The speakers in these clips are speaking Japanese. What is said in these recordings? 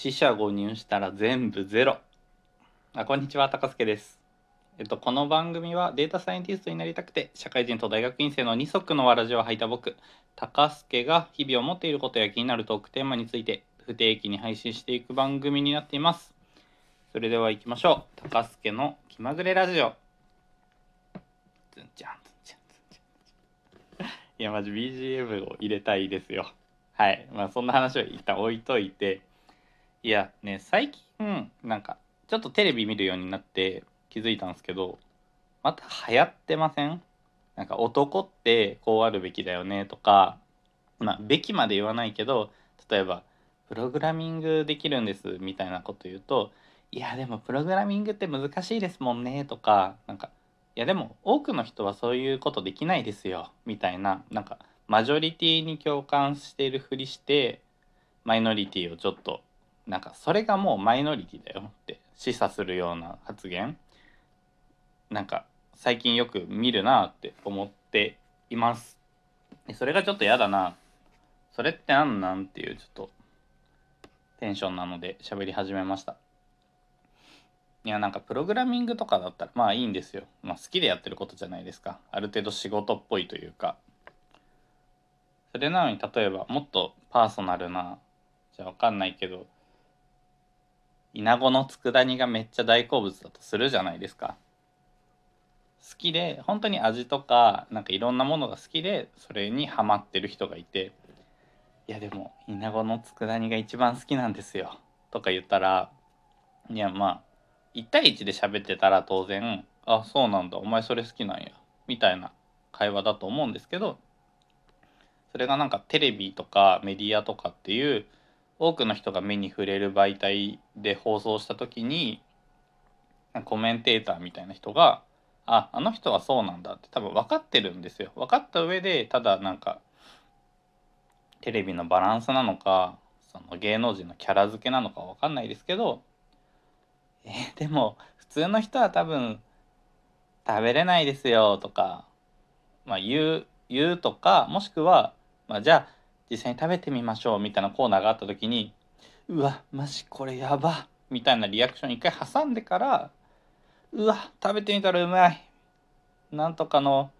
死者誤入したら全部ゼロ。あこんにちは高助です。えっとこの番組はデータサイエンティストになりたくて社会人と大学院生の二足のわらじを履いた僕高助が日々思っていることや気になるトークテーマについて不定期に配信していく番組になっています。それでは行きましょう。高助の気まぐれラジオ。ズンチャンズンチャンズンチャンいやマジ BGM を入れたいですよ。はい。まあそんな話は一旦置いといていやね最近なんかちょっとテレビ見るようになって気づいたんですけどまた流行ってません？なんか男ってこうあるべきだよねとかまあべきまで言わないけど例えばプログラミングできるんですみたいなこと言うといやでもプログラミングって難しいですもんねとかなんかいやでも多くの人はそういうことできないですよみたいななんかマジョリティに共感しているふりしてマイノリティをちょっとなんかそれがもうマイノリティだよって示唆するような発言。なんか最近よく見るなって思っています。それがちょっと嫌だな。それってなんなんっていうちょっとテンションなので喋り始めました。いやなんかプログラミングとかだったらまあいいんですよ、まあ、好きでやってることじゃないですか。ある程度仕事っぽいというか。それなのに例えばもっとパーソナルなじゃあ分かんないけどイナゴの佃煮がめっちゃ大好物だとするじゃないですか。好きで本当に味とかなんかいろんなものが好きでそれにハマってる人がいていやでもイナゴの佃煮が一番好きなんですよとか言ったらいやまあ1対1で喋ってたら当然あそうなんだお前それ好きなんやみたいな会話だと思うんですけどそれがなんかテレビとかメディアとかっていう多くの人が目に触れる媒体で放送した時にコメンテーターみたいな人がああの人はそうなんだって多分分かってるんですよ。分かった上でただなんかテレビのバランスなのかその芸能人のキャラ付けなのか分かんないですけどえー、でも普通の人は多分食べれないですよとか、まあ、言う言うとかもしくは、まあ、じゃあ実際に食べてみましょうみたいなコーナーがあった時にうわマジこれやばみたいなリアクション一回挟んでからうわ食べてみたらうまいなんとかの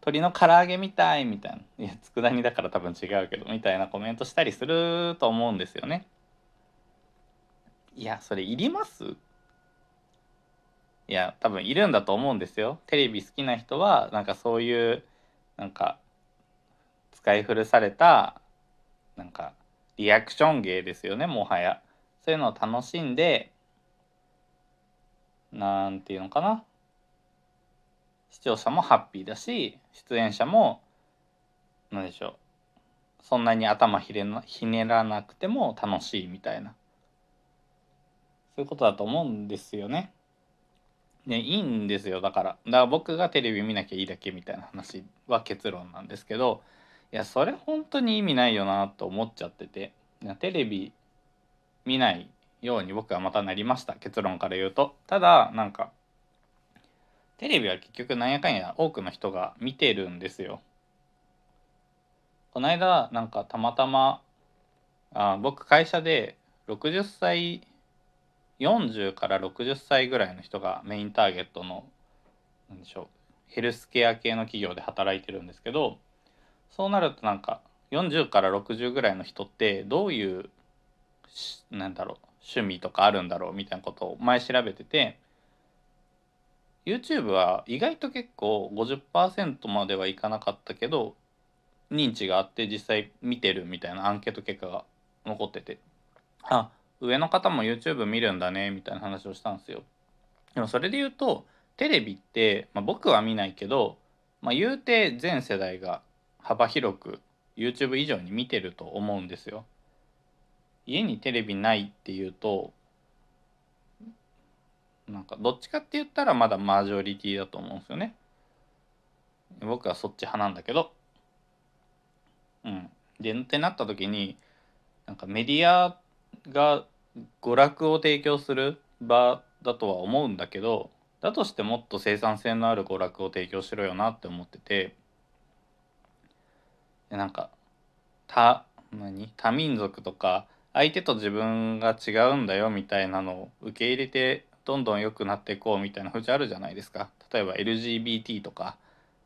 鶏の唐揚げみたいみたいないや佃煮だから多分違うけどみたいなコメントしたりすると思うんですよね。いやそれいります？いや多分いるんだと思うんですよ。テレビ好きな人はなんかそういうなんか使い古されたなんかリアクション芸ですよねもはや。そういうのを楽しんでなんていうのかな視聴者もハッピーだし出演者も何でしょうそんなに頭ひれなひねらなくても楽しいみたいなそういうことだと思うんですよね。ね、いいんですよだからだから僕がテレビ見なきゃいいだけみたいな話は結論なんですけどいやそれ本当に意味ないよなと思っちゃってて。テレビ見ないように僕はまたなりました。結論から言うと。ただなんかテレビは結局なんやかんや多くの人が見てるんですよ。この間なんかたまたまあ僕会社で60歳40から60歳ぐらいの人がメインターゲットの何でしょうヘルスケア系の企業で働いてるんですけどそうなるとなんか40から60ぐらいの人ってどういうなんだろう趣味とかあるんだろうみたいなことを前調べてて YouTube は意外と結構50%まではいかなかったけど認知があって実際見てるみたいなアンケート結果が残っててあ上の方も YouTube 見るんだねみたいな話をしたんですよ。でもそれで言うとテレビって、まあ、僕は見ないけど、まあ、言うて全世代が幅広く YouTube 以上に見てると思うんですよ。家にテレビないっていうとなんかどっちかって言ったらまだマジョリティだと思うんですよね。僕はそっち派なんだけど。うん。でってなった時になんかメディアが娯楽を提供する場だとは思うんだけどだとしてもっと生産性のある娯楽を提供しろよなって思っててでなんか多何？多民族とか相手と自分が違うんだよみたいなのを受け入れてどんどん良くなっていこうみたいな風潮あるじゃないですか。例えば LGBT とか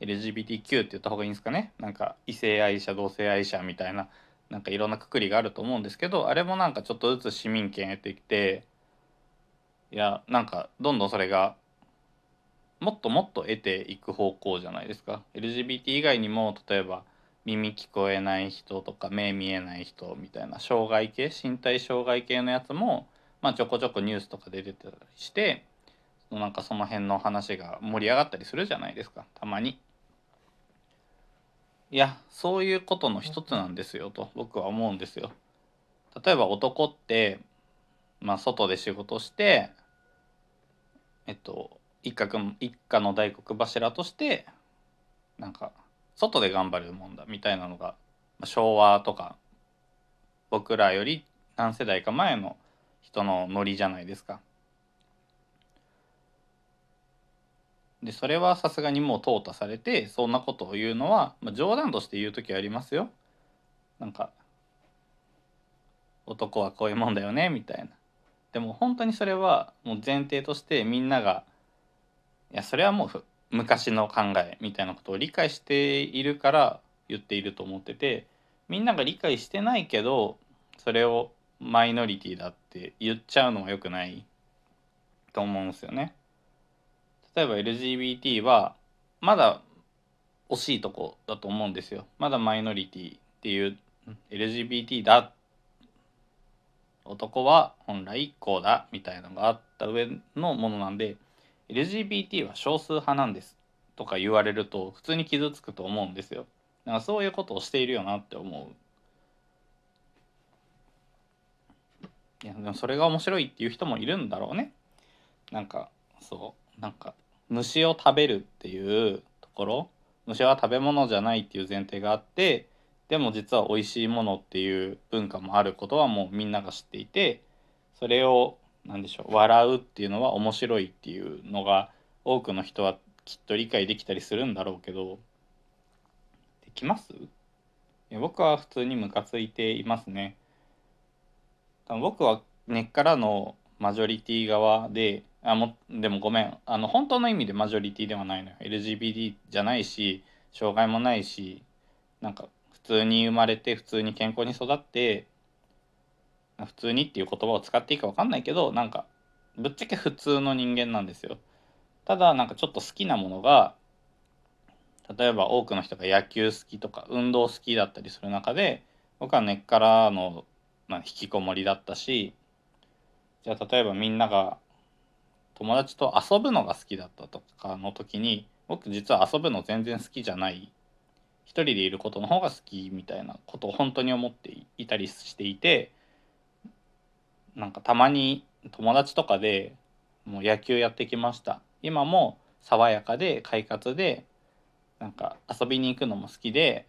LGBTQ って言った方がいいんですかね。なんか異性愛者同性愛者みたいななんかいろんなくくりがあると思うんですけどあれもなんかちょっとずつ市民権得てきていやなんかどんどんそれがもっともっと得ていく方向じゃないですか。LGBT 以外にも例えば耳聞こえない人とか目見えない人みたいな障害系身体障害系のやつも、まあ、ちょこちょこニュースとかで出てたりしてなんかその辺の話が盛り上がったりするじゃないですかたまに。いやそういうことの一つなんですよと僕は思うんですよ。例えば男って、まあ、外で仕事してえっと一家一家の大黒柱としてなんか外で頑張るもんだみたいなのが昭和とか僕らより何世代か前の人のノリじゃないですか。でそれはさすがにもう淘汰されてそんなことを言うのは、まあ、冗談として言う時ありますよ。なんか男はこういうもんだよねみたいな。でも本当にそれはもう前提としてみんながいやそれはもう昔の考えみたいなことを理解しているから言っていると思っててみんなが理解してないけどそれをマイノリティだって言っちゃうのは良くないと思うんですよね。例えば LGBT はまだ惜しいとこだと思うんですよ。まだマイノリティっていう LGBT だ男は本来こうだみたいなのがあった上のものなんで LGBT は少数派なんですとか言われると普通に傷つくと思うんですよ。だからそういうことをしているよなって思う。いやでもそれが面白いっていう人もいるんだろうね。なんかそうなんか虫を食べるっていうところ虫は食べ物じゃないっていう前提があってでも実は美味しいものっていう文化もあることはもうみんなが知っていてそれを何でしょう笑うっていうのは面白いっていうのが多くの人はきっと理解できたりするんだろうけどできます？僕は普通にムカついていますね。多分僕は根っからのマジョリティ側であもでもごめんあの本当の意味でマジョリティではないのよ LGBT じゃないし障害もないしなんか普通に生まれて普通に健康に育って普通にっていう言葉を使っていいか分かんないけどなんかぶっちゃけ普通の人間なんですよ。ただなんかちょっと好きなものが例えば多くの人が野球好きとか運動好きだったりする中で僕は根っからの、まあ、引きこもりだったしじゃあ例えばみんなが友達と遊ぶのが好きだったとかの時に僕実は遊ぶの全然好きじゃない一人でいることの方が好きみたいなことを本当に思っていたりしていてなんかたまに友達とかでもう野球やってきました今も爽やかで快活でなんか遊びに行くのも好きで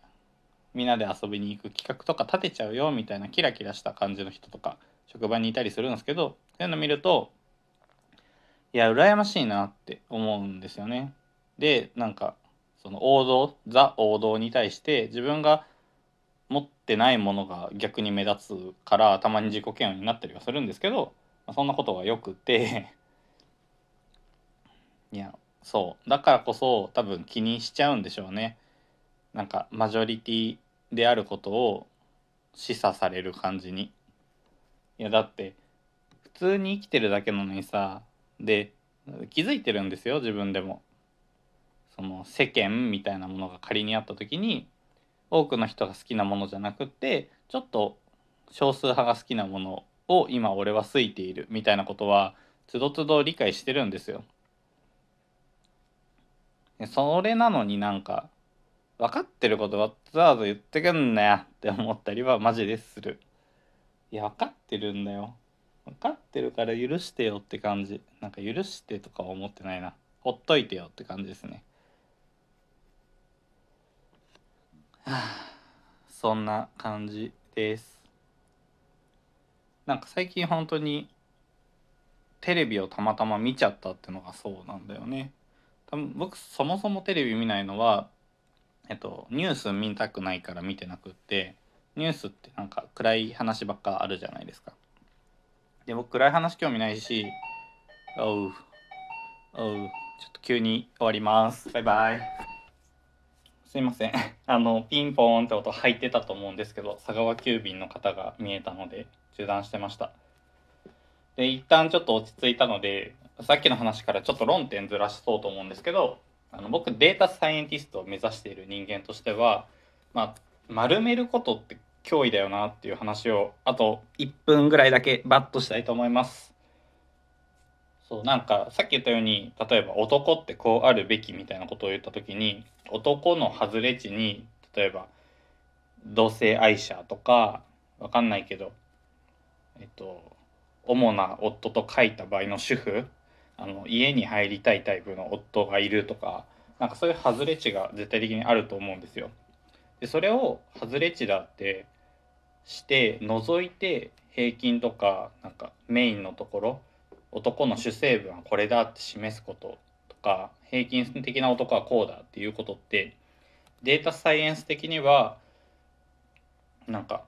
みんなで遊びに行く企画とか立てちゃうよみたいなキラキラした感じの人とか職場にいたりするんですけどそういうの見るといや羨ましいなって思うんですよね。でなんかその王道ザ王道に対して自分が持ってないものが逆に目立つからたまに自己嫌悪になったりはするんですけど、まあ、そんなことがよくて いやそうだからこそ多分気にしちゃうんでしょうね。なんかマジョリティであることを示唆される感じに。いやだって普通に生きてるだけなのにさで気づいてるんですよ自分でも。その世間みたいなものが仮にあった時に多くの人が好きなものじゃなくってちょっと少数派が好きなものを今俺は好いているみたいなことはつどつど理解してるんですよ。それなのになんか分かってることわざわざ言ってくんなよって思ったりはマジでする。いや分かってるんだよ。分かってるから許してよって感じなんか許してとか思ってないなほっといてよって感じですねはあ そんな感じです。なんか最近本当にテレビをたまたま見ちゃったってのがそうなんだよね。多分僕そもそもテレビ見ないのはえっとニュース見たくないから見てなくってニュースってなんか暗い話ばっかあるじゃないですか。で僕暗い話興味ないしおうおうちょっと急に終わります。バイバイ。すいません あのピンポーンって音入ってたと思うんですけど佐川急便の方が見えたので中断してましたで一旦ちょっと落ち着いたのでさっきの話からちょっと論点ずらしそうと思うんですけどあの僕データサイエンティストを目指している人間としては、まあ、丸めることって脅威だよなっていう話をあと1分ぐらいだけバッとしたいと思います。そうなんかさっき言ったように例えば男ってこうあるべきみたいなことを言った時に男の外れ値に例えば同性愛者とかわかんないけどえっと主な夫と書いた場合の主婦あの家に入りたいタイプの夫がいるとかなんかそういう外れ値が絶対的にあると思うんですよ。でそれを外れ値だってして除いて平均とかなんかメインのところ男の主成分はこれだって示すこととか平均的な男はこうだっていうことってデータサイエンス的にはなんか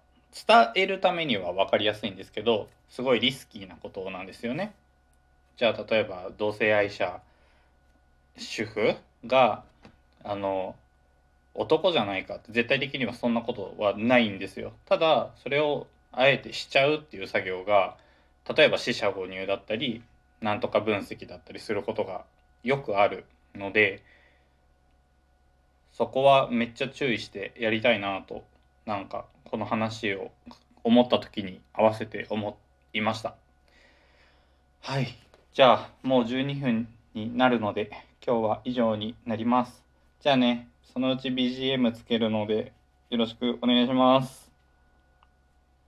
伝えるためには分かりやすいんですけどすごいリスキーなことなんですよね。じゃあ例えば同性愛者主婦があの男じゃないかって絶対的にはそんなことはないんですよ。ただそれをあえてしちゃうっていう作業が例えば四捨五入だったりなんとか分析だったりすることがよくあるのでそこはめっちゃ注意してやりたいなとなんかこの話を思った時に合わせて思いました。はいじゃあもう12分になるので今日は以上になります。じゃあね、そのうち BGM つけるのでよろしくお願いします。